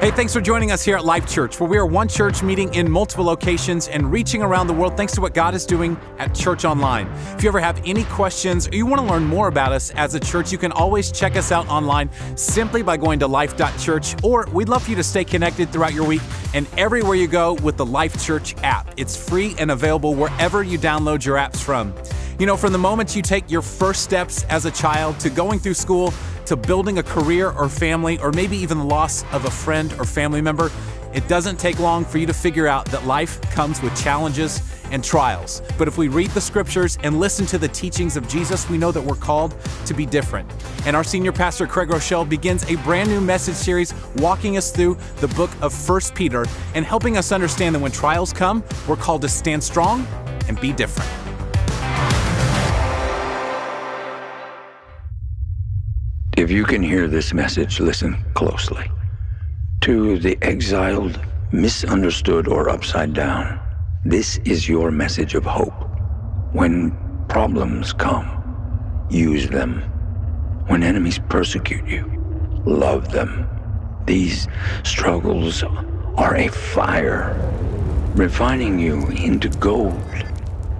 Hey, thanks for joining us here at Life Church, where we are one church meeting in multiple locations and reaching around the world thanks to what God is doing at Church Online. If you ever have any questions or you want to learn more about us as a church, you can always check us out online simply by going to life.church, or we'd love for you to stay connected throughout your week and everywhere you go with the Life Church app. It's free and available wherever you download your apps from. You know, from the moment you take your first steps as a child to going through school, to building a career or family, or maybe even the loss of a friend or family member, it doesn't take long for you to figure out that life comes with challenges and trials. But if we read the scriptures and listen to the teachings of Jesus, we know that we're called to be different. And our senior pastor, Craig Groeschel, begins a brand new message series walking us through the book of First Peter and helping us understand that when trials come, we're called to stand strong and be different. If you can hear this message, listen closely. To the exiled, misunderstood, or upside down, this is your message of hope. When problems come, use them. When enemies persecute you, love them. These struggles are a fire, refining you into gold.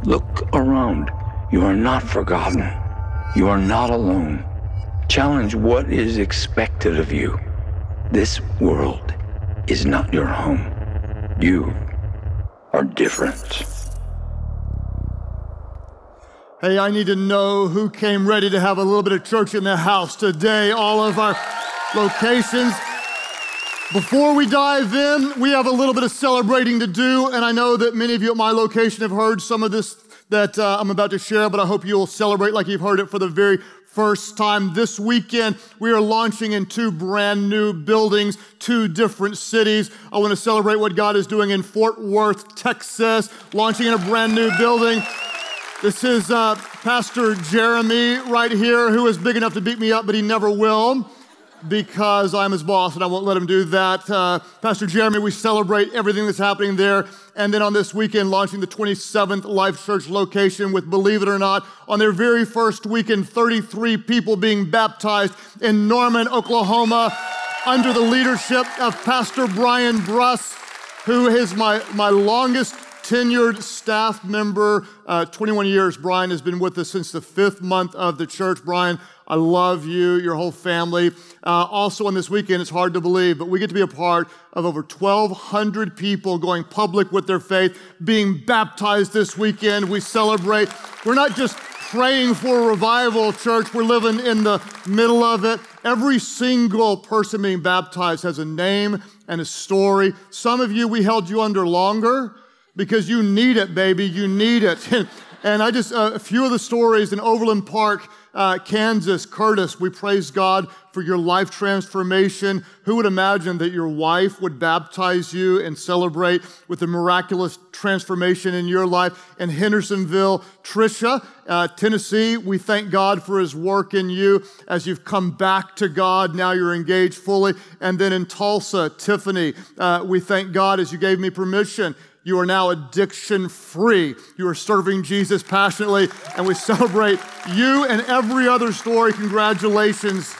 Look around. You are not forgotten. You are not alone. Challenge what is expected of you. This world is not your home. You are different. Hey, I need to know who came ready to have a little bit of church in the house today. All of our locations. Before we dive in, we have a little bit of celebrating to do, and I know that many of you at my location have heard some of this that uh, I'm about to share, but I hope you'll celebrate like you've heard it for the very first time. This weekend, we are launching in two brand new buildings, two different cities. I want to celebrate what God is doing in Fort Worth, Texas, launching in a brand new building. This is uh, Pastor Jeremy right here, who is big enough to beat me up, but he never will because I'm his boss and I won't let him do that. Uh, Pastor Jeremy, we celebrate everything that's happening there. And then on this weekend, launching the 27th Life Church location with, believe it or not, on their very first weekend, 33 people being baptized in Norman, Oklahoma, under the leadership of Pastor Brian Bruss, who is my, my longest tenured staff member, uh, 21 years. Brian has been with us since the fifth month of the church. Brian, I love you, your whole family. Uh, also, on this weekend, it's hard to believe, but we get to be a part of over 1,200 people going public with their faith, being baptized this weekend. We celebrate. We're not just praying for a revival, church. We're living in the middle of it. Every single person being baptized has a name and a story. Some of you, we held you under longer because you need it, baby. You need it. and I just, uh, a few of the stories in Overland Park uh, Kansas, Curtis, we praise God for your life transformation. Who would imagine that your wife would baptize you and celebrate with a miraculous transformation in your life? In Hendersonville, Trisha, uh, Tennessee, we thank God for his work in you as you've come back to God. Now you're engaged fully. And then in Tulsa, Tiffany, uh, we thank God as you gave me permission you are now addiction free. You are serving Jesus passionately, and we celebrate you and every other story. Congratulations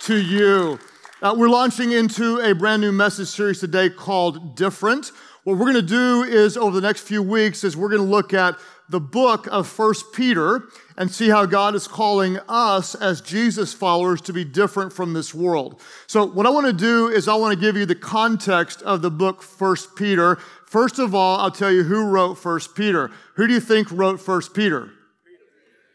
to you. Uh, we're launching into a brand new message series today called Different. What we're going to do is over the next few weeks is we're going to look at the book of First Peter and see how God is calling us as Jesus followers to be different from this world. So what I want to do is I want to give you the context of the book First Peter. First of all, I'll tell you who wrote First Peter. Who do you think wrote First Peter?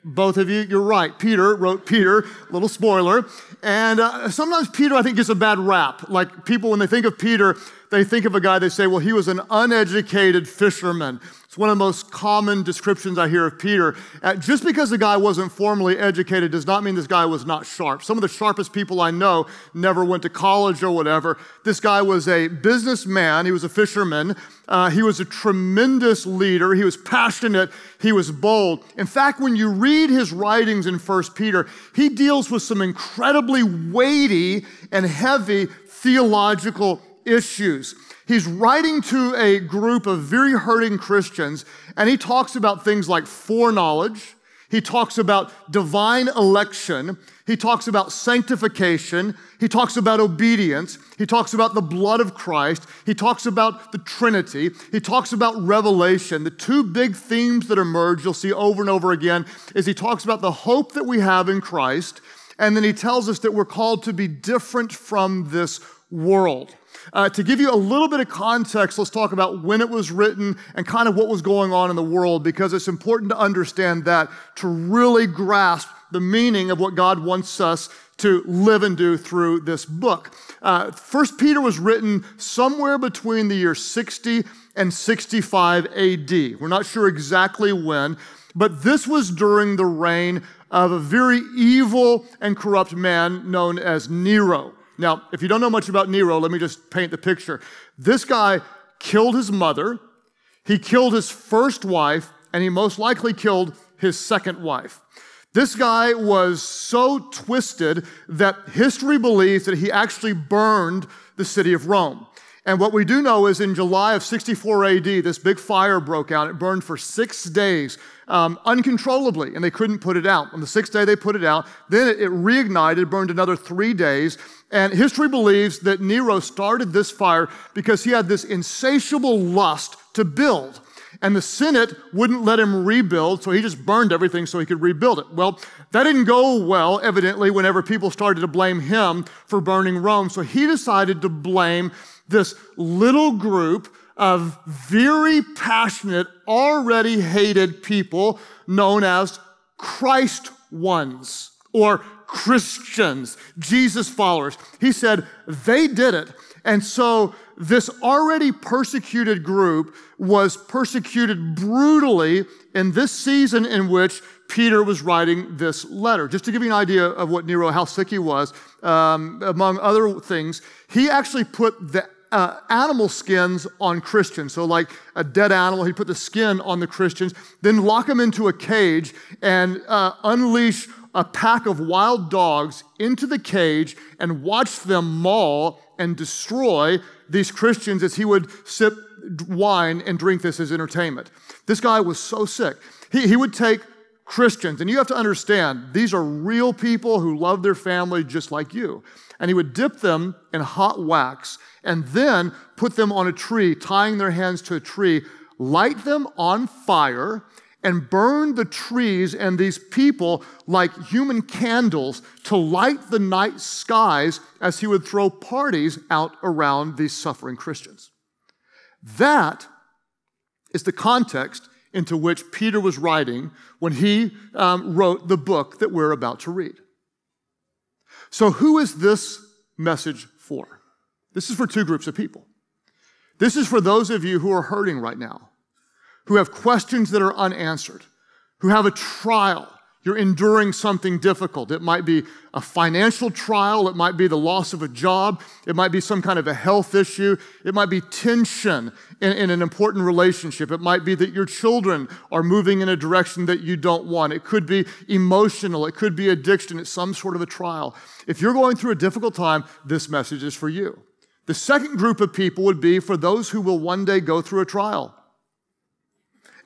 Both of you, you're right. Peter wrote Peter, little spoiler. And uh, sometimes Peter, I think, gets a bad rap. Like people, when they think of Peter, they think of a guy, they say, well, he was an uneducated fisherman. It's one of the most common descriptions I hear of Peter. Uh, just because the guy wasn't formally educated does not mean this guy was not sharp. Some of the sharpest people I know never went to college or whatever. This guy was a businessman, he was a fisherman. Uh, he was a tremendous leader. He was passionate. He was bold. In fact, when you read his writings in First Peter, he deals with some incredibly weighty and heavy theological issues. He's writing to a group of very hurting Christians, and he talks about things like foreknowledge. He talks about divine election. He talks about sanctification. He talks about obedience. He talks about the blood of Christ. He talks about the Trinity. He talks about revelation. The two big themes that emerge, you'll see over and over again, is he talks about the hope that we have in Christ, and then he tells us that we're called to be different from this world. Uh, to give you a little bit of context, let's talk about when it was written and kind of what was going on in the world because it's important to understand that to really grasp the meaning of what God wants us to live and do through this book. Uh, First Peter was written somewhere between the year 60 and 65 AD. We're not sure exactly when, but this was during the reign of a very evil and corrupt man known as Nero. Now, if you don't know much about Nero, let me just paint the picture. This guy killed his mother, he killed his first wife, and he most likely killed his second wife. This guy was so twisted that history believes that he actually burned the city of Rome. And what we do know is in July of 64 AD, this big fire broke out. It burned for six days um, uncontrollably, and they couldn't put it out. On the sixth day, they put it out. Then it, it reignited, burned another three days. And history believes that Nero started this fire because he had this insatiable lust to build. And the Senate wouldn't let him rebuild, so he just burned everything so he could rebuild it. Well, that didn't go well, evidently, whenever people started to blame him for burning Rome. So he decided to blame this little group of very passionate, already hated people known as Christ ones or Christians, Jesus followers. He said they did it. And so this already persecuted group was persecuted brutally in this season in which Peter was writing this letter. Just to give you an idea of what Nero, how sick he was, um, among other things, he actually put the uh, animal skins on Christians. So, like a dead animal, he put the skin on the Christians, then lock them into a cage and uh, unleash a pack of wild dogs into the cage and watch them maul and destroy these Christians as he would sip wine and drink this as entertainment. This guy was so sick. He, he would take Christians, and you have to understand, these are real people who love their family just like you. And he would dip them in hot wax and then put them on a tree, tying their hands to a tree, light them on fire, and burn the trees and these people like human candles to light the night skies as he would throw parties out around these suffering Christians. That is the context into which Peter was writing when he um, wrote the book that we're about to read. So, who is this message for? This is for two groups of people. This is for those of you who are hurting right now who have questions that are unanswered, who have a trial. You're enduring something difficult. It might be a financial trial. It might be the loss of a job. It might be some kind of a health issue. It might be tension in, in, an important relationship. It might be that your children are moving in a direction that you don't want. It could be emotional. It could be addiction. It's some sort of a trial. If you're going through a difficult time, this message is for you. The second group of people would be for those who will one day go through a trial.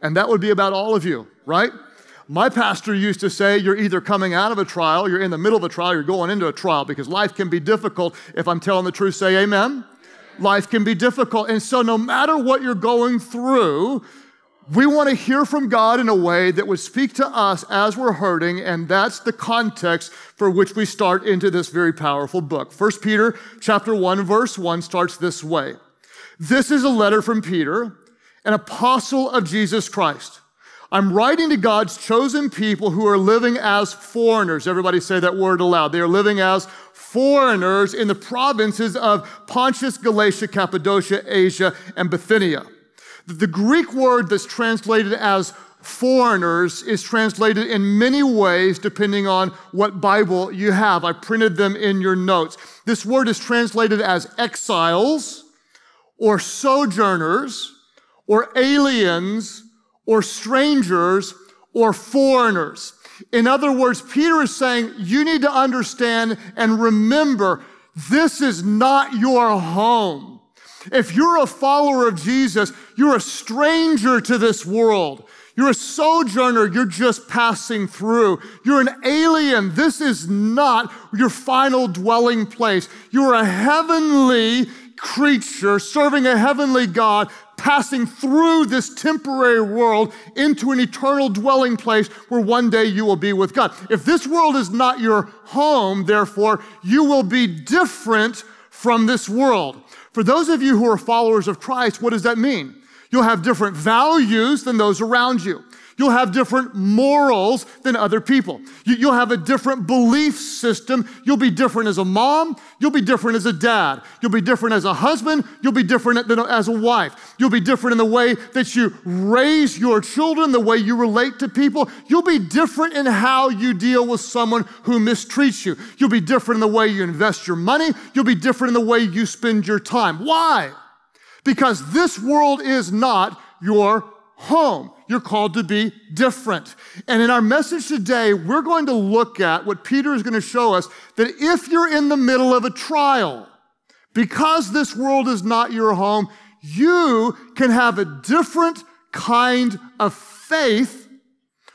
And that would be about all of you, right? My pastor used to say, You're either coming out of a trial, you're in the middle of a trial, you're going into a trial because life can be difficult. If I'm telling the truth, say amen. Life can be difficult. And so, no matter what you're going through, we want to hear from God in a way that would speak to us as we're hurting, and that's the context for which we start into this very powerful book. 1 Peter chapter 1 verse 1 starts this way. This is a letter from Peter, an apostle of Jesus Christ. I'm writing to God's chosen people who are living as foreigners. Everybody say that word aloud. They are living as foreigners in the provinces of Pontus, Galatia, Cappadocia, Asia, and Bithynia. The Greek word that's translated as foreigners is translated in many ways depending on what Bible you have. I printed them in your notes. This word is translated as exiles or sojourners or aliens or strangers or foreigners. In other words, Peter is saying you need to understand and remember this is not your home. If you're a follower of Jesus, you're a stranger to this world. You're a sojourner. You're just passing through. You're an alien. This is not your final dwelling place. You're a heavenly creature serving a heavenly God, passing through this temporary world into an eternal dwelling place where one day you will be with God. If this world is not your home, therefore, you will be different from this world. For those of you who are followers of Christ, what does that mean? You'll have different values than those around you. You'll have different morals than other people. You, will have a different belief system. You'll be different as a mom. You'll be different as a dad. You'll be different as a husband. You'll be different as a wife. You'll be different in the way that you raise your children, the way you relate to people. You'll be different in how you deal with someone who mistreats you. You'll be different in the way you invest your money. You'll be different in the way you spend your time. Why? Because this world is not your home. You're called to be different. And in our message today, we're going to look at what Peter is going to show us that if you're in the middle of a trial, because this world is not your home, you can have a different kind of faith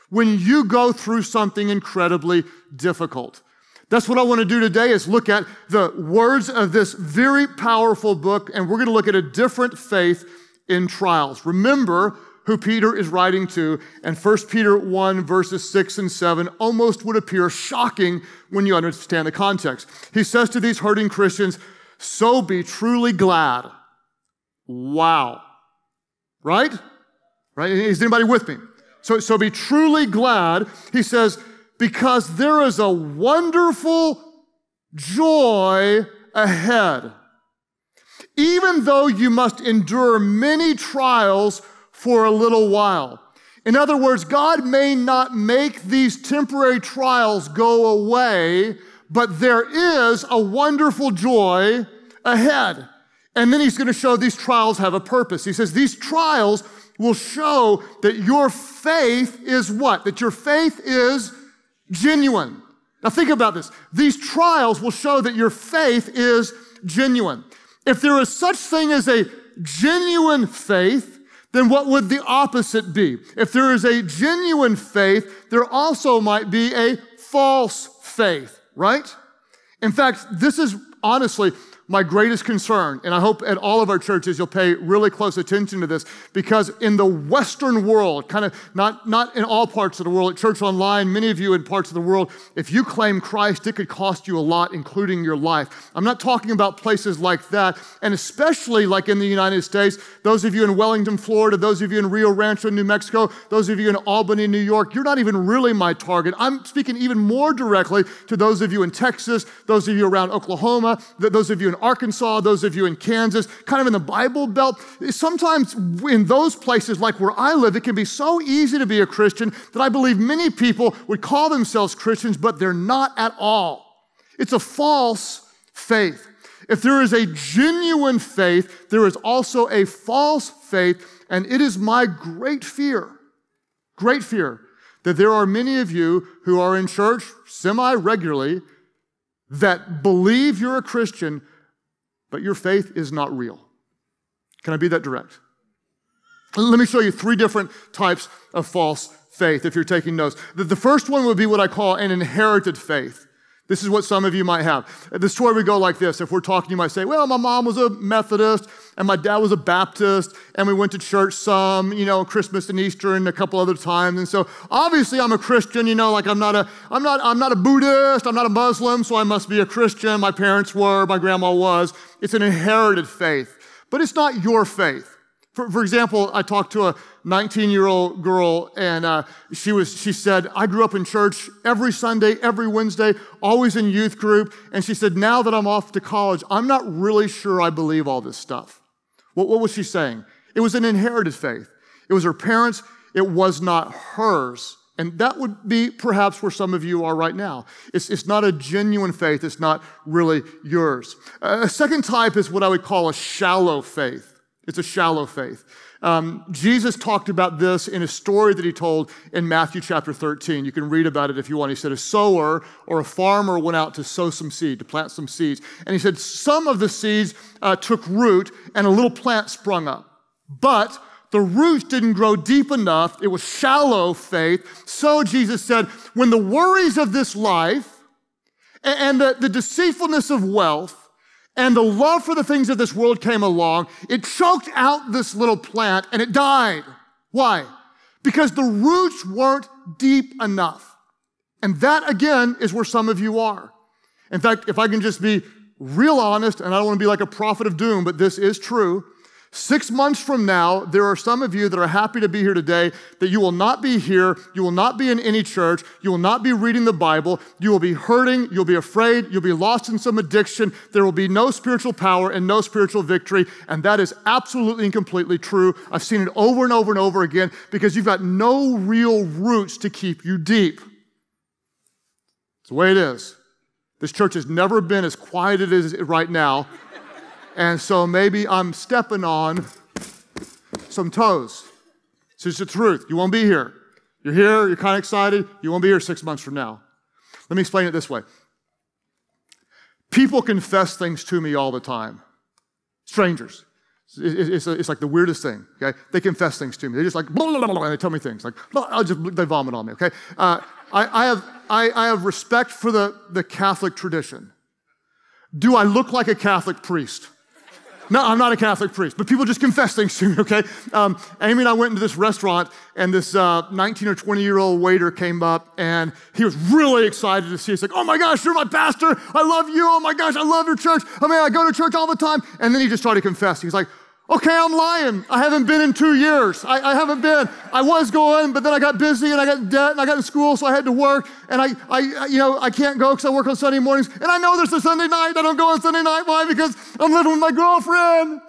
when you go through something incredibly difficult. That's what I want to do today is look at the words of this very powerful book and we're going to look at a different faith in trials. Remember, who Peter is writing to, and 1 Peter 1, verses 6 and 7 almost would appear shocking when you understand the context. He says to these hurting Christians, So be truly glad. Wow. Right? Right? Is anybody with me? So, so be truly glad. He says, because there is a wonderful joy ahead. Even though you must endure many trials for a little while. In other words, God may not make these temporary trials go away, but there is a wonderful joy ahead. And then he's going to show these trials have a purpose. He says these trials will show that your faith is what? That your faith is genuine. Now think about this. These trials will show that your faith is genuine. If there is such thing as a genuine faith, then what would the opposite be? If there is a genuine faith, there also might be a false faith, right? In fact, this is honestly my greatest concern, and I hope at all of our churches you'll pay really close attention to this, because in the Western world, kind of not, not in all parts of the world, at Church Online, many of you in parts of the world, if you claim Christ, it could cost you a lot, including your life. I'm not talking about places like that, and especially like in the United States, those of you in Wellington, Florida, those of you in Rio Rancho, New Mexico, those of you in Albany, New York, you're not even really my target. I'm speaking even more directly to those of you in Texas, those of you around Oklahoma, those of you in Arkansas, those of you in Kansas, kind of in the Bible Belt. Sometimes in those places, like where I live, it can be so easy to be a Christian that I believe many people would call themselves Christians, but they're not at all. It's a false faith. If there is a genuine faith, there is also a false faith, and it is my great fear, great fear, that there are many of you who are in church semi regularly that believe you're a Christian, but your faith is not real. Can I be that direct? Let me show you three different types of false faith if you're taking notes. The first one would be what I call an inherited faith. This is what some of you might have. The story would go like this. If we're talking, you might say, Well, my mom was a Methodist and my dad was a Baptist, and we went to church some, you know, Christmas and Easter and a couple other times. And so obviously I'm a Christian, you know, like I'm not a I'm not I'm not a Buddhist, I'm not a Muslim, so I must be a Christian. My parents were, my grandma was. It's an inherited faith. But it's not your faith. For, for example, I talked to a 19 year old girl, and uh, she, was, she said, I grew up in church every Sunday, every Wednesday, always in youth group. And she said, Now that I'm off to college, I'm not really sure I believe all this stuff. What, what was she saying? It was an inherited faith, it was her parents, it was not hers. And that would be perhaps where some of you are right now. It's, it's not a genuine faith, it's not really yours. A second type is what I would call a shallow faith. It's a shallow faith. Um, Jesus talked about this in a story that he told in Matthew chapter 13. You can read about it if you want. He said, A sower or a farmer went out to sow some seed, to plant some seeds. And he said, Some of the seeds uh, took root and a little plant sprung up. But The roots didn't grow deep enough. It was shallow faith. So Jesus said, when the worries of this life and the, the deceitfulness of wealth and the love for the things of this world came along, it choked out this little plant and it died. Why? Because the roots weren't deep enough. And that again is where some of you are. In fact, if I can just be real honest, and I don't want to be like a prophet of doom, but this is true. Six months from now, there are some of you that are happy to be here today that you will not be here. You will not be in any church. You will not be reading the Bible. You will be hurting. You'll be afraid. You'll be lost in some addiction. There will be no spiritual power and no spiritual victory. And that is absolutely and completely true. I've seen it over and over and over again because you've got no real roots to keep you deep. It's the way it is. This church has never been as quiet as it is right now. And so maybe I'm stepping on some toes. It's just the truth. You won't be here. You're here, you're kind of excited. You won't be here six months from now. Let me explain it this way people confess things to me all the time, strangers. It's, like the weirdest thing, okay? They confess things to me. They just like, blah, blah, blah, and they tell me things. Like, I'll just, they vomit on me, okay? Uh, I, I, have, I, I have respect for the, the Catholic tradition. Do I look like a Catholic priest? No, I'm not a Catholic priest, but people just confess things to me, okay? Um, Amy and I went into this restaurant, and this uh, 19 or 20 year old waiter came up, and he was really excited to see us. Like, oh my gosh, you're my pastor. I love you. Oh my gosh, I love your church. I mean, I go to church all the time. And then he just started confessing. He's like, Okay, I'm lying. I haven't been in two years. I, I, haven't been. I was going, but then I got busy and I got in debt and I got in school, so I had to work. And I, I you know, I can't go because I work on Sunday mornings. And I know there's a Sunday night. I don't go on Sunday night. Why? Because I'm living with my girlfriend.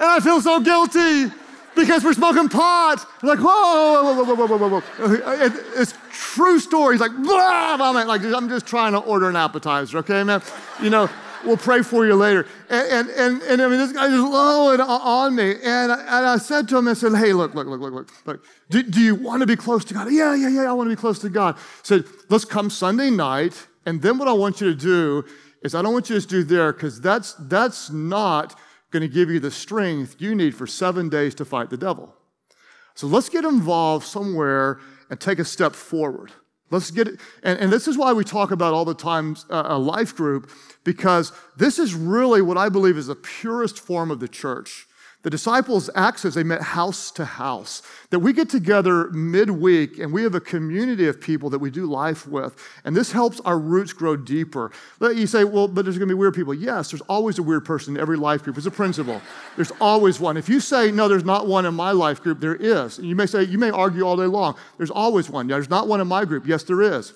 And I feel so guilty because we're smoking pot. I'm like, whoa, whoa, whoa, whoa, whoa, whoa, whoa. It, it's true story. He's like, blah, blah. Like, I'm just trying to order an appetizer, okay, man? You know, we'll pray for you later. And, and, and, and I mean, this guy just lowered on me. And I, and I said to him, I said, hey, look, look, look, look, look. look. Do, do you want to be close to God? Yeah, yeah, yeah, I want to be close to God. I said, let's come Sunday night. And then what I want you to do is I don't want you to just do there because that's, that's not going to give you the strength you need for seven days to fight the devil. So let's get involved somewhere and take a step forward. Let's get it. And, and this is why we talk about all the time uh, a life group, because this is really what I believe is the purest form of the church. The disciples acts as they met house to house. That we get together midweek and we have a community of people that we do life with. And this helps our roots grow deeper. You say, well, but there's going to be weird people. Yes, there's always a weird person in every life group. It's a principle. There's always one. If you say, no, there's not one in my life group, there is. And you may say, you may argue all day long. There's always one. Yeah, there's not one in my group. Yes, there is.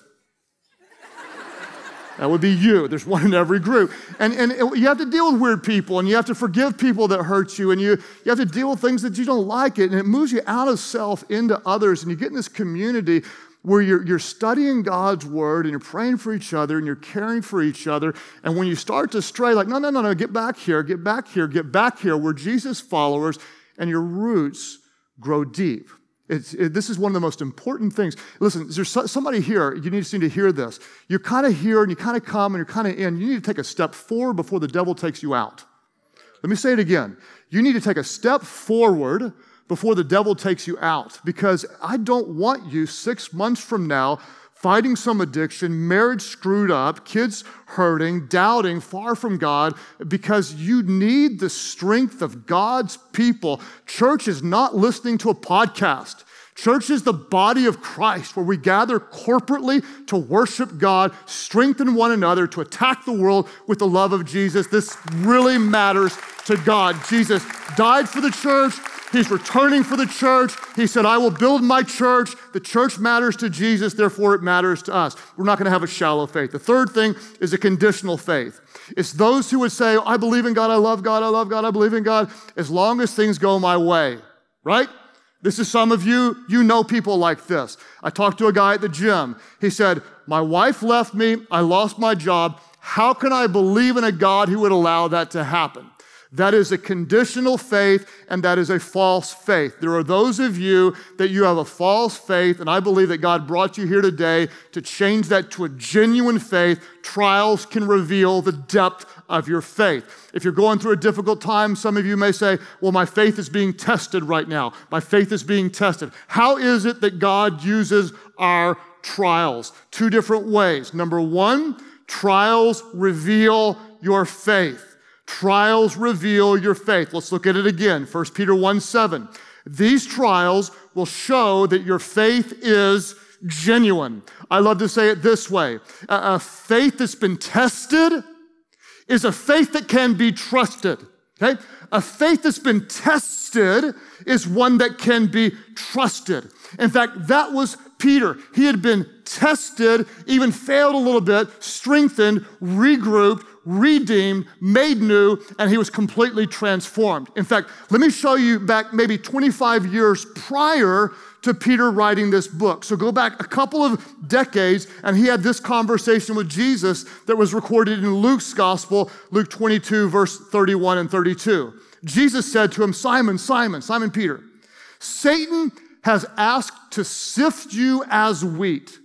That would be you. There's one in every group. And, and you have to deal with weird people and you have to forgive people that hurt you and you, you have to deal with things that you don't like it. And it moves you out of self into others. And you get in this community where you're, you're studying God's word and you're praying for each other and you're caring for each other. And when you start to stray, like, no, no, no, no, get back here, get back here, get back here, we're Jesus followers and your roots grow deep. It, this is one of the most important things. Listen, there's somebody here, you need to seem to hear this. You're kind of here and you kind of come and you're kind of in. You need to take a step forward before the devil takes you out. Let me say it again. You need to take a step forward before the devil takes you out because I don't want you six months from now fighting some addiction, marriage screwed up, kids hurting, doubting, far from God, because you need the strength of God's people. Church is not listening to a podcast. Church is the body of Christ where we gather corporately to worship God, strengthen one another, to attack the world with the love of Jesus. This really matters to God. Jesus died for the church. He's returning for the church. He said, I will build my church. The church matters to Jesus, therefore it matters to us. We're not going to have a shallow faith. The third thing is a conditional faith. It's those who would say, I believe in God, I love God, I love God, I believe in God, as long as things go my way, right? This is some of you, you know people like this. I talked to a guy at the gym. He said, My wife left me, I lost my job. How can I believe in a God who would allow that to happen? That is a conditional faith and that is a false faith. There are those of you that you have a false faith, and I believe that God brought you here today to change that to a genuine faith. Trials can reveal the depth of your faith. If you're going through a difficult time, some of you may say, Well, my faith is being tested right now. My faith is being tested. How is it that God uses our trials? Two different ways. Number one, trials reveal your faith. Trials reveal your faith. Let's look at it again. 1 Peter 1 7. These trials will show that your faith is genuine. I love to say it this way a, faith that's been tested is a faith that can be trusted. Okay? A faith that's been tested is one that can be trusted. In fact, that was Peter. He had been tested, even failed a little bit, strengthened, regrouped, redeemed, made new, and he was completely transformed. In fact, let me show you back maybe 25 years prior to Peter writing this book. So go back a couple of decades, and he had this conversation with Jesus that was recorded in Luke's gospel, Luke 22, verse 31 and 32. Jesus said to him, Simon, Simon, Simon Peter, Satan has asked to sift you as wheat.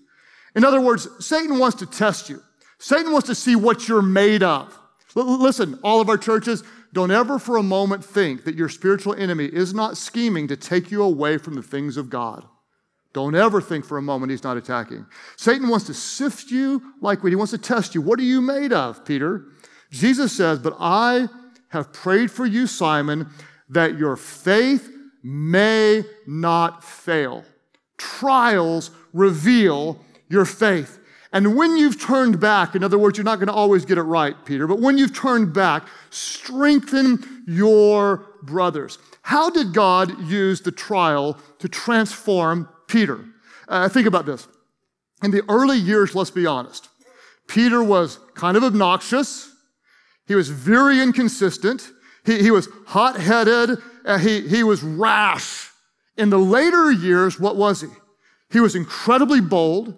In other words, Satan wants to test you. Satan wants to see what you're made of. L- listen, all of our churches, don't ever for a moment think that your spiritual enemy is not scheming to take you away from the things of God. Don't ever think for a moment he's not attacking. Satan wants to sift you like wheat. He wants to test you. What are you made of, Peter? Jesus says, But I have prayed for you, Simon, that your faith may not fail. Trials reveal your faith. And when you've turned back, in other words, you're not going to always get it right, Peter, but when you've turned back, strengthen your brothers. How did God use the trial to transform Peter? Uh, think about this. In the early years, let's be honest, Peter was kind of obnoxious. He was very inconsistent. He, he was hot headed. Uh, he, he was rash. In the later years, what was he? He was incredibly bold.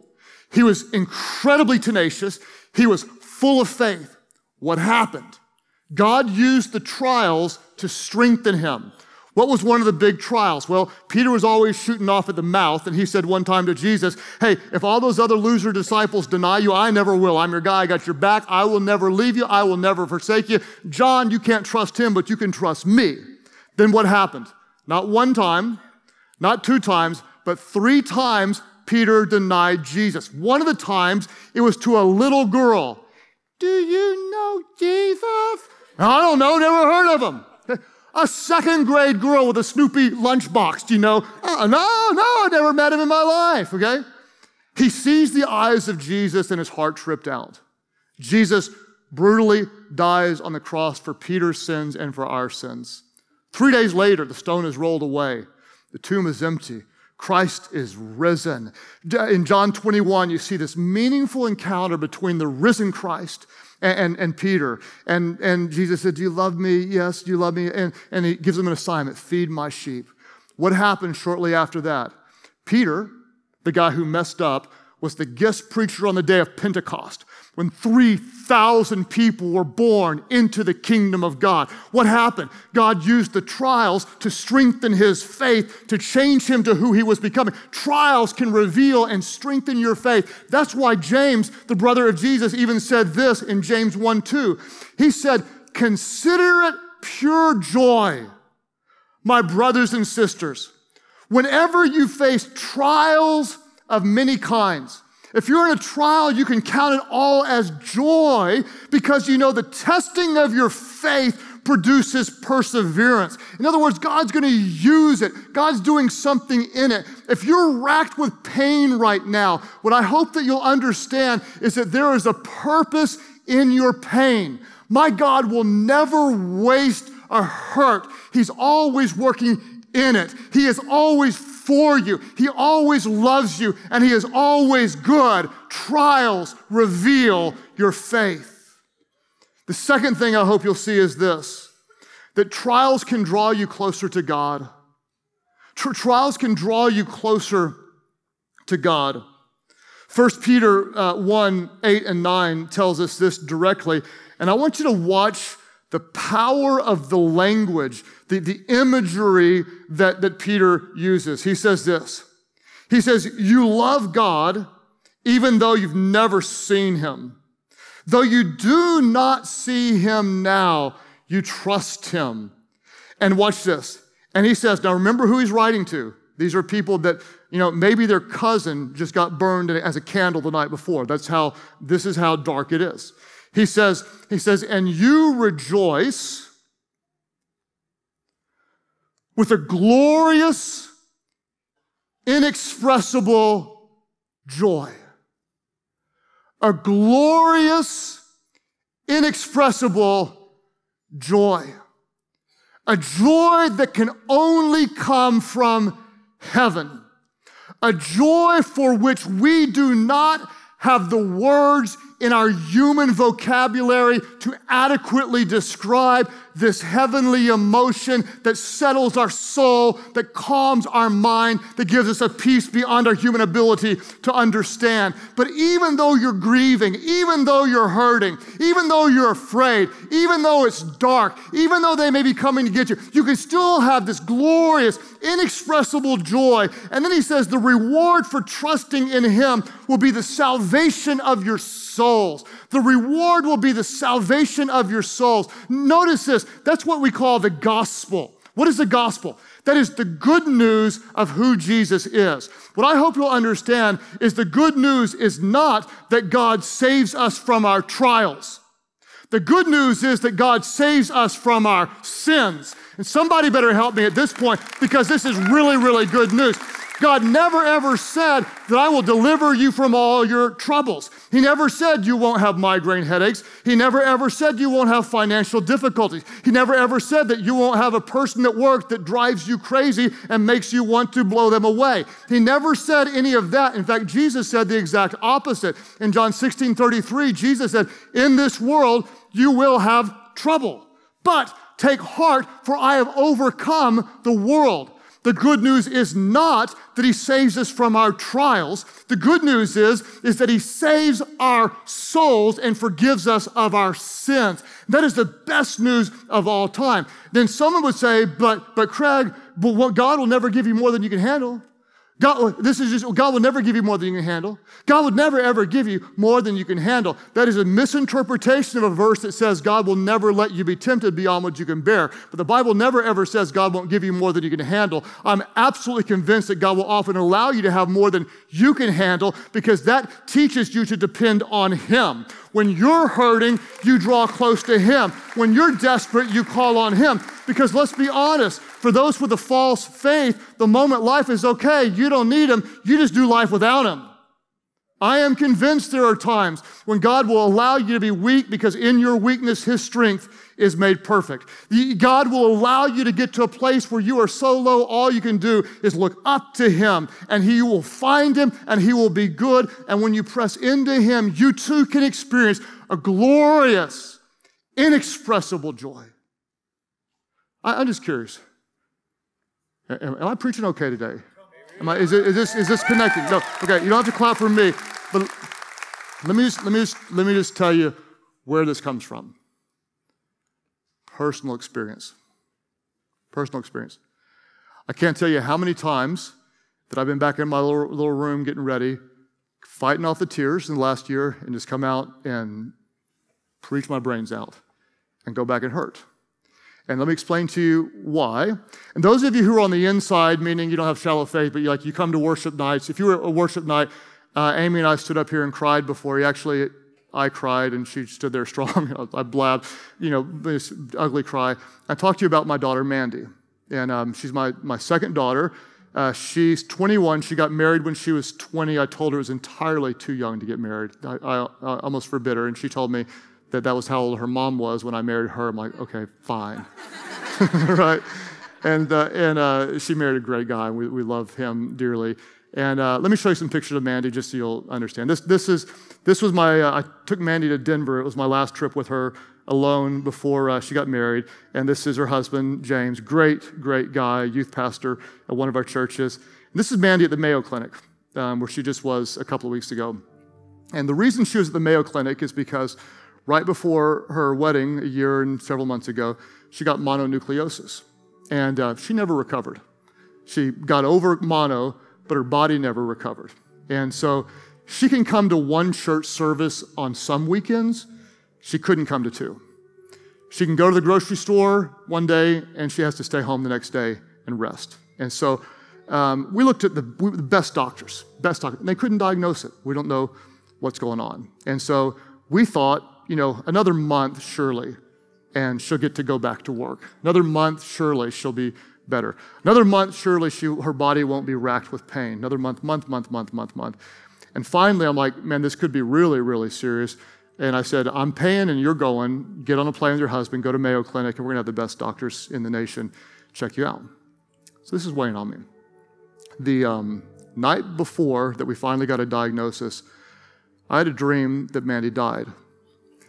He was incredibly tenacious. He was full of faith. What happened? God used the trials to strengthen him. What was one of the big trials? Well, Peter was always shooting off at the mouth, and he said one time to Jesus, Hey, if all those other loser disciples deny you, I never will. I'm your guy. I got your back. I will never leave you. I will never forsake you. John, you can't trust him, but you can trust me. Then what happened? Not one time, not two times, but three times Peter denied Jesus. One of the times it was to a little girl. Do you know Jesus? I don't know, never heard of him. A second grade girl with a Snoopy lunchbox, do you know? Oh, no, no, I never met him in my life, okay? He sees the eyes of Jesus and his heart tripped out. Jesus brutally dies on the cross for Peter's sins and for our sins. Three days later, the stone is rolled away. The tomb is empty. Christ is risen. In John 21, you see this meaningful encounter between the risen Christ and, and, and, Peter. And, and Jesus said, Do you love me? Yes, do you love me? And, and he gives him an assignment feed my sheep. What happened shortly after that? Peter, the guy who messed up, was the guest preacher on the day of Pentecost when 3,000 people were born into the kingdom of God. What happened? God used the trials to strengthen his faith, to change him to who he was becoming. Trials can reveal and strengthen your faith. That's why James, the brother of Jesus, even said this in James 1 2. He said, Consider it pure joy, my brothers and sisters, whenever you face trials of many kinds if you're in a trial, you can count it all as joy because you know the testing of your faith produces perseverance. In other words, God's going to use it. God's doing something in it. If you're racked with pain right now, what I hope that you'll understand is that there is a purpose in your pain. My God will never waste a hurt. He's always working in it. He is always for you. He always loves you and He is always good. Trials reveal your faith. The second thing I hope you'll see is this that trials can draw you closer to God. Tr- trials can draw you closer to God. 1 Peter uh, 1 8 and 9 tells us this directly. And I want you to watch the power of the language, the, the imagery that, that Peter uses. He says this He says, You love God even though you've never seen him. Though you do not see him now, you trust him. And watch this. And he says, Now remember who he's writing to. These are people that, you know, maybe their cousin just got burned as a candle the night before. That's how, this is how dark it is. He says, he says, and you rejoice with a glorious, inexpressible joy. A glorious, inexpressible joy. A joy that can only come from heaven. A joy for which we do not have the words in our human vocabulary to adequately describe this heavenly emotion that settles our soul, that calms our mind, that gives us a peace beyond our human ability to understand. But even though you're grieving, even though you're hurting, even though you're afraid, even though it's dark, even though they may be coming to get you, you can still have this glorious, inexpressible joy. And then he says, the reward for trusting in him will be the salvation of your souls. The reward will be the salvation of your souls. Notice this that's what we call the gospel. What is the gospel? That is the good news of who Jesus is. What I hope you'll understand is the good news is not that God saves us from our trials. The good news is that God saves us from our sins. And somebody better help me at this point because this is really, really good news. God never ever said that I will deliver you from all your troubles. He never said you won't have migraine headaches. He never ever said you won't have financial difficulties. He never ever said that you won't have a person at work that drives you crazy and makes you want to blow them away. He never said any of that. In fact, Jesus said the exact opposite. In John 16 33, Jesus said, In this world, you will have trouble. But take heart, for I have overcome the world. The good news is not that he saves us from our trials. The good news is, is that he saves our souls and forgives us of our sins. That is the best news of all time. Then someone would say, but, but Craig, but God will never give you more than you can handle. God, this is just, God will never give you more than you can handle. God would never ever give you more than you can handle. That is a misinterpretation of a verse that says God will never let you be tempted beyond what you can bear. But the Bible never ever says God won't give you more than you can handle. I'm absolutely convinced that God will often allow you to have more than you can handle because that teaches you to depend on Him. When you're hurting, you draw close to Him. When you're desperate, you call on Him. Because let's be honest, for those with a false faith, the moment life is okay, you don't need Him, you just do life without Him. I am convinced there are times when God will allow you to be weak because in your weakness, His strength is made perfect. God will allow you to get to a place where you are so low, all you can do is look up to Him and He will find Him and He will be good. And when you press into Him, you too can experience a glorious, inexpressible joy. I, am just curious. Am, I preaching okay today? Am I, is, it, is, this, is this connecting? No, okay, you don't have to clap for me, but let me just, let me just, let me just tell you where this comes from personal experience. Personal experience. I can't tell you how many times that I've been back in my little, little room getting ready, fighting off the tears in the last year, and just come out and preach my brains out and go back and hurt. And let me explain to you why. And those of you who are on the inside, meaning you don't have shallow faith, but you like you come to worship nights. If you were at a worship night, uh, Amy and I stood up here and cried before. He actually I cried and she stood there strong. I blabbed, you know, this ugly cry. I talked to you about my daughter, Mandy. And um, she's my, my second daughter. Uh, she's 21. She got married when she was 20. I told her it was entirely too young to get married. I, I, I almost forbid her. And she told me that that was how old her mom was when I married her. I'm like, okay, fine. right? And, uh, and uh, she married a great guy. We, we love him dearly. And uh, let me show you some pictures of Mandy just so you'll understand. This, this, is, this was my, uh, I took Mandy to Denver. It was my last trip with her alone before uh, she got married. And this is her husband, James. Great, great guy, youth pastor at one of our churches. And this is Mandy at the Mayo Clinic, um, where she just was a couple of weeks ago. And the reason she was at the Mayo Clinic is because right before her wedding, a year and several months ago, she got mononucleosis. And uh, she never recovered. She got over mono, but her body never recovered. And so she can come to one church service on some weekends. She couldn't come to two. She can go to the grocery store one day and she has to stay home the next day and rest. And so um, we looked at the, the, best doctors, best doctors, they couldn't diagnose it. We don't know what's going on. And so we thought, you know, another month surely, and she'll get to go back to work. Another month surely she'll be better. Another month surely she, her body won't be racked with pain. Another month, month, month, month, month, month. And finally, I'm like, man, this could be really, really serious. And I said, I'm paying and you're going. Get on a plane with your husband, go to Mayo Clinic, and we're going to have the best doctors in the nation check you out. So this is weighing on me. The um, night before that we finally got a diagnosis, I had a dream that Mandy died.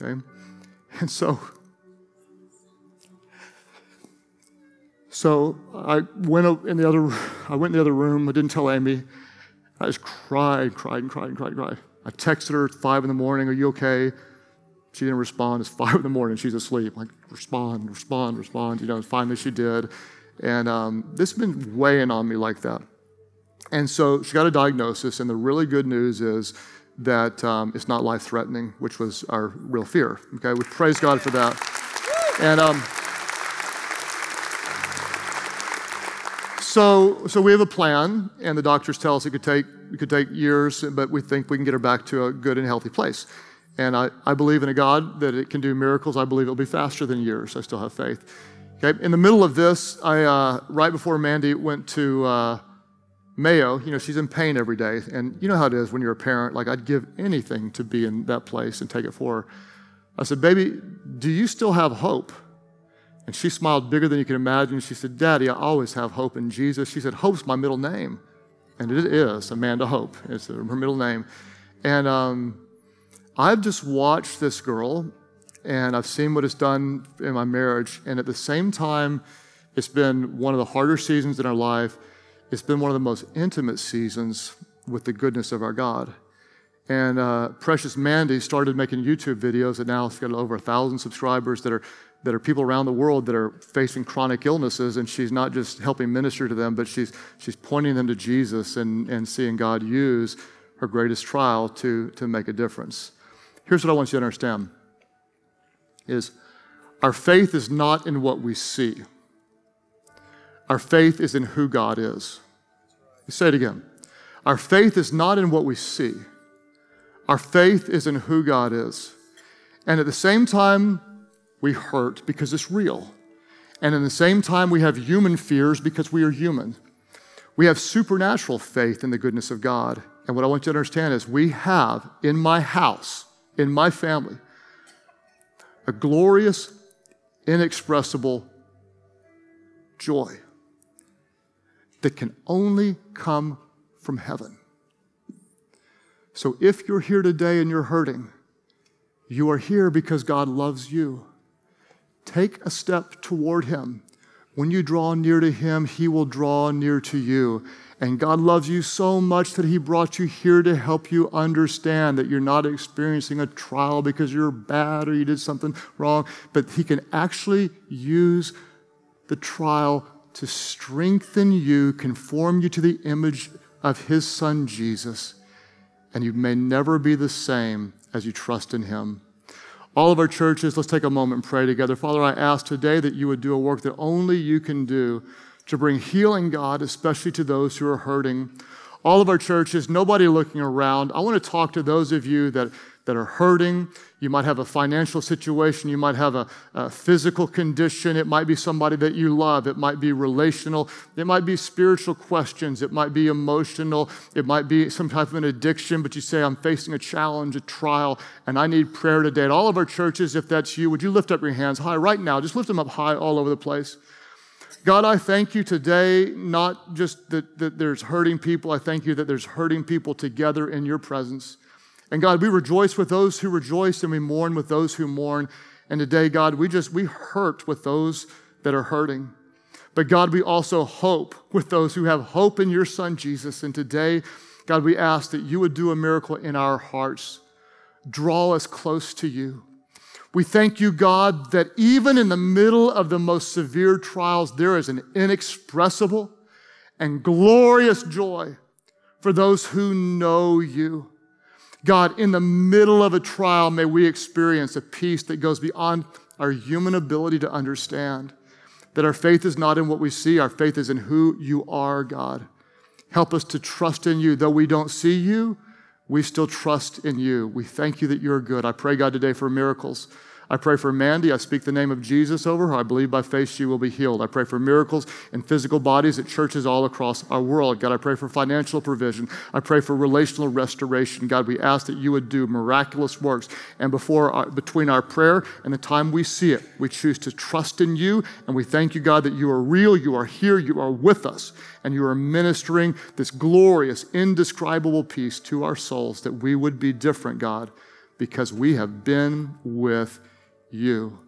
Okay? And so, so I went in the other, I went in the other room. I didn't tell Amy. I just cried, cried, and cried, and cried, and cried. I texted her at five in the morning, Are you okay? She didn't respond. It's five in the morning. She's asleep. Like, respond, respond, respond. You know, finally she did. And um, this has been weighing on me like that. And so she got a diagnosis, and the really good news is that um, it's not life threatening, which was our real fear. Okay, we praise God for that. And um, so, so we have a plan, and the doctors tell us it could take it could take years, but we think we can get her back to a good and healthy place. And I, I believe in a God that it can do miracles. I believe it'll be faster than years. I still have faith. Okay. In the middle of this, I uh, right before Mandy went to uh, Mayo, you know, she's in pain every day, and you know how it is when you're a parent. Like I'd give anything to be in that place and take it for her. I said, "Baby, do you still have hope?" And she smiled bigger than you can imagine. She said, Daddy, I always have hope in Jesus. She said, Hope's my middle name. And it is Amanda Hope. It's her middle name. And um, I've just watched this girl and I've seen what it's done in my marriage. And at the same time, it's been one of the harder seasons in our life. It's been one of the most intimate seasons with the goodness of our God. And uh, Precious Mandy started making YouTube videos, and now it's got over a thousand subscribers that are that are people around the world that are facing chronic illnesses, and she's not just helping minister to them, but she's, she's pointing them to Jesus and, and seeing God use her greatest trial to, to make a difference. Here's what I want you to understand is our faith is not in what we see. Our faith is in who God is. You say it again. Our faith is not in what we see. Our faith is in who God is. And at the same time, we hurt because it's real. And in the same time, we have human fears because we are human. We have supernatural faith in the goodness of God. And what I want you to understand is we have in my house, in my family, a glorious, inexpressible joy that can only come from heaven. So if you're here today and you're hurting, you are here because God loves you. Take a step toward Him. When you draw near to Him, He will draw near to you. And God loves you so much that He brought you here to help you understand that you're not experiencing a trial because you're bad or you did something wrong, but He can actually use the trial to strengthen you, conform you to the image of His Son Jesus. And you may never be the same as you trust in Him. All of our churches, let's take a moment and pray together. Father, I ask today that you would do a work that only you can do to bring healing, God, especially to those who are hurting. All of our churches, nobody looking around. I want to talk to those of you that that are hurting. You might have a financial situation. You might have a, a, physical condition. It might be somebody that you love. It might be relational. It might be spiritual questions. It might be emotional. It might be some type of an addiction, but you say, I'm facing a challenge, a trial, and I need prayer today. At all of our churches, if that's you, would you lift up your hands high right now? Just lift them up high all over the place. God, I thank you today, not just that, that there's hurting people, I thank you that there's hurting people together in your presence. And God, we rejoice with those who rejoice and we mourn with those who mourn. And today, God, we just, we hurt with those that are hurting. But God, we also hope with those who have hope in your Son, Jesus. And today, God, we ask that you would do a miracle in our hearts. Draw us close to you. We thank you, God, that even in the middle of the most severe trials, there is an inexpressible and glorious joy for those who know you. God, in the middle of a trial, may we experience a peace that goes beyond our human ability to understand. That our faith is not in what we see, our faith is in who you are, God. Help us to trust in you. Though we don't see you, we still trust in you. We thank you that you're good. I pray, God, today for miracles. I pray for Mandy. I speak the name of Jesus over her. I believe by faith she will be healed. I pray for miracles in physical bodies at churches all across our world. God, I pray for financial provision. I pray for relational restoration. God, we ask that you would do miraculous works. And before our, between our prayer and the time we see it, we choose to trust in you. And we thank you, God, that you are real, you are here, you are with us, and you are ministering this glorious, indescribable peace to our souls that we would be different, God, because we have been with you.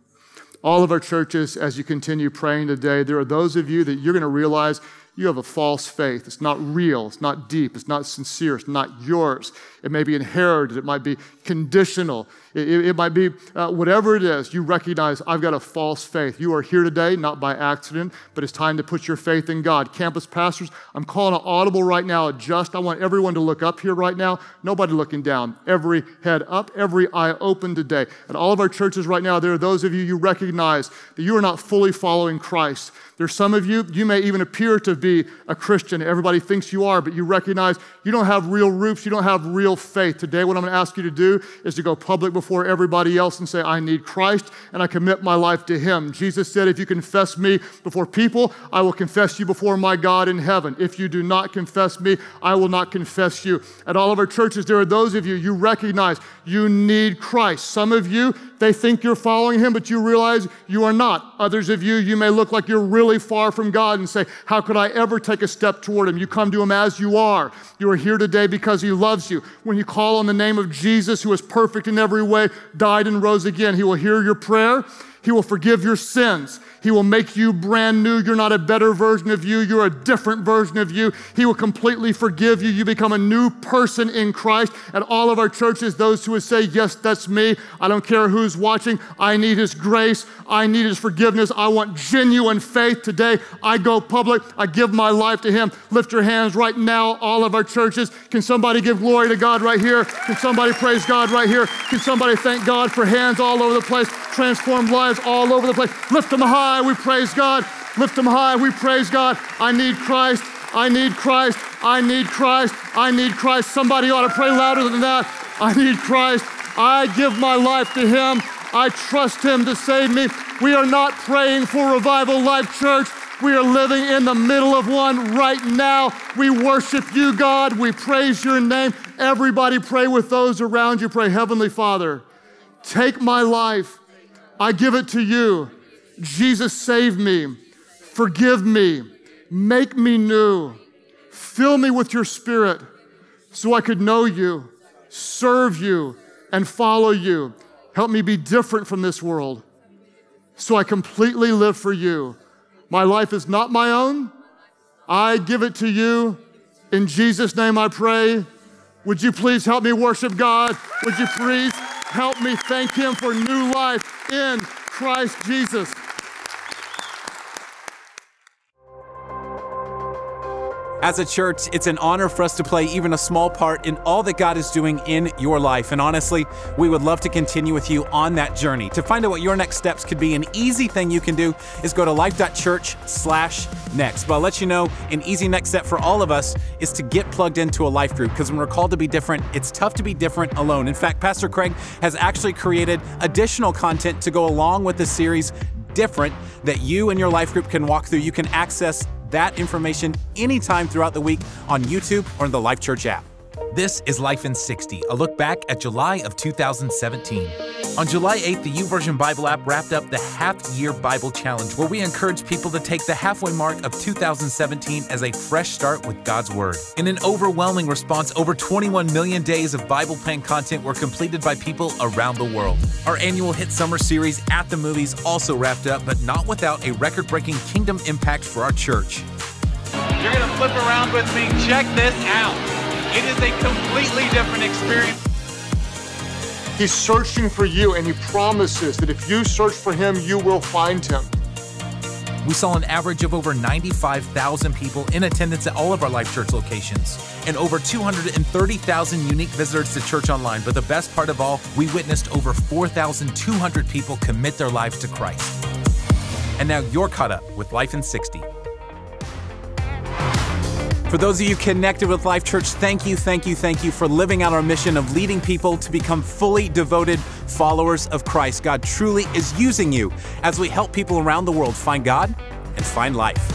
All of our churches, as you continue praying today, there are those of you that you're going to realize you have a false faith. It's not real. It's not deep. It's not sincere. It's not yours. It may be inherited. It might be conditional. It, it, might be uh, whatever it is. You recognize I've got a false faith. You are here today, not by accident, but it's time to put your faith in God. Campus pastors, I'm calling an audible right now. Just, I want everyone to look up here right now. Nobody looking down. Every head up, every eye open today. At all of our churches right now, there are those of you you recognize that you are not fully following Christ. There's some of you, you may even appear to be a Christian. Everybody thinks you are, but you recognize you don't have real roots, you don't have real faith. Today, what I'm going to ask you to do is to go public everybody else and say, I need Christ and I commit my life to Him. Jesus said, If you confess me before people, I will confess you before my God in heaven. If you do not confess me, I will not confess you. At all of our churches, there are those of you, you recognize you need Christ. Some of you, they think you're following him, but you realize you are not. Others of you, you may look like you're really far from God and say, How could I ever take a step toward him? You come to him as you are. You are here today because he loves you. When you call on the name of Jesus, who is perfect in every way, died and rose again, he will hear your prayer. He will forgive your sins. He will make you brand new. You're not a better version of you, you're a different version of you. He will completely forgive you. You become a new person in Christ. At all of our churches, those who would say, Yes, that's me. I don't care who's watching. I need His grace. I need His forgiveness. I want genuine faith today. I go public. I give my life to Him. Lift your hands right now, all of our churches. Can somebody give glory to God right here? Can somebody praise God right here? Can somebody thank God for hands all over the place, transformed lives all over the place? Lift them high we praise God. Lift them high, we praise God. I need Christ. I need Christ. I need Christ. I need Christ. Somebody ought to pray louder than that. I need Christ. I give my life to Him. I trust Him to save me. We are not praying for Revival Life Church. We are living in the middle of one right now. We worship you, God. We praise your name. Everybody pray with those around you. Pray, Heavenly Father, take my life. I give it to you. Jesus, save me, forgive me, make me new, fill me with your spirit so I could know you, serve you, and follow you. Help me be different from this world so I completely live for you. My life is not my own. I give it to you. In Jesus' name I pray. Would you please help me worship God? Would you please help me thank Him for new life in Christ Jesus? As a church, it's an honor for us to play even a small part in all that God is doing in your life. And honestly, we would love to continue with you on that journey. To find out what your next steps could be, an easy thing you can do is go to life.church slash next. But I'll let you know an easy next step for all of us is to get plugged into a life group because when we're called to be different, it's tough to be different alone. In fact, Pastor Craig has actually created additional content to go along with the series different that you and your life group can walk through. You can access that information anytime throughout the week on YouTube or in the Life Church app. This is Life in 60, a look back at July of 2017. On July 8th, the YouVersion Bible app wrapped up the half year Bible challenge, where we encourage people to take the halfway mark of 2017 as a fresh start with God's Word. In an overwhelming response, over 21 million days of Bible plan content were completed by people around the world. Our annual hit summer series, At the Movies, also wrapped up, but not without a record breaking kingdom impact for our church. You're going to flip around with me. Check this out. It is a completely different experience. He's searching for you, and He promises that if you search for Him, you will find Him. We saw an average of over 95,000 people in attendance at all of our Life Church locations and over 230,000 unique visitors to Church Online. But the best part of all, we witnessed over 4,200 people commit their lives to Christ. And now you're caught up with Life in 60. For those of you connected with Life Church, thank you, thank you, thank you for living out our mission of leading people to become fully devoted followers of Christ. God truly is using you as we help people around the world find God and find life.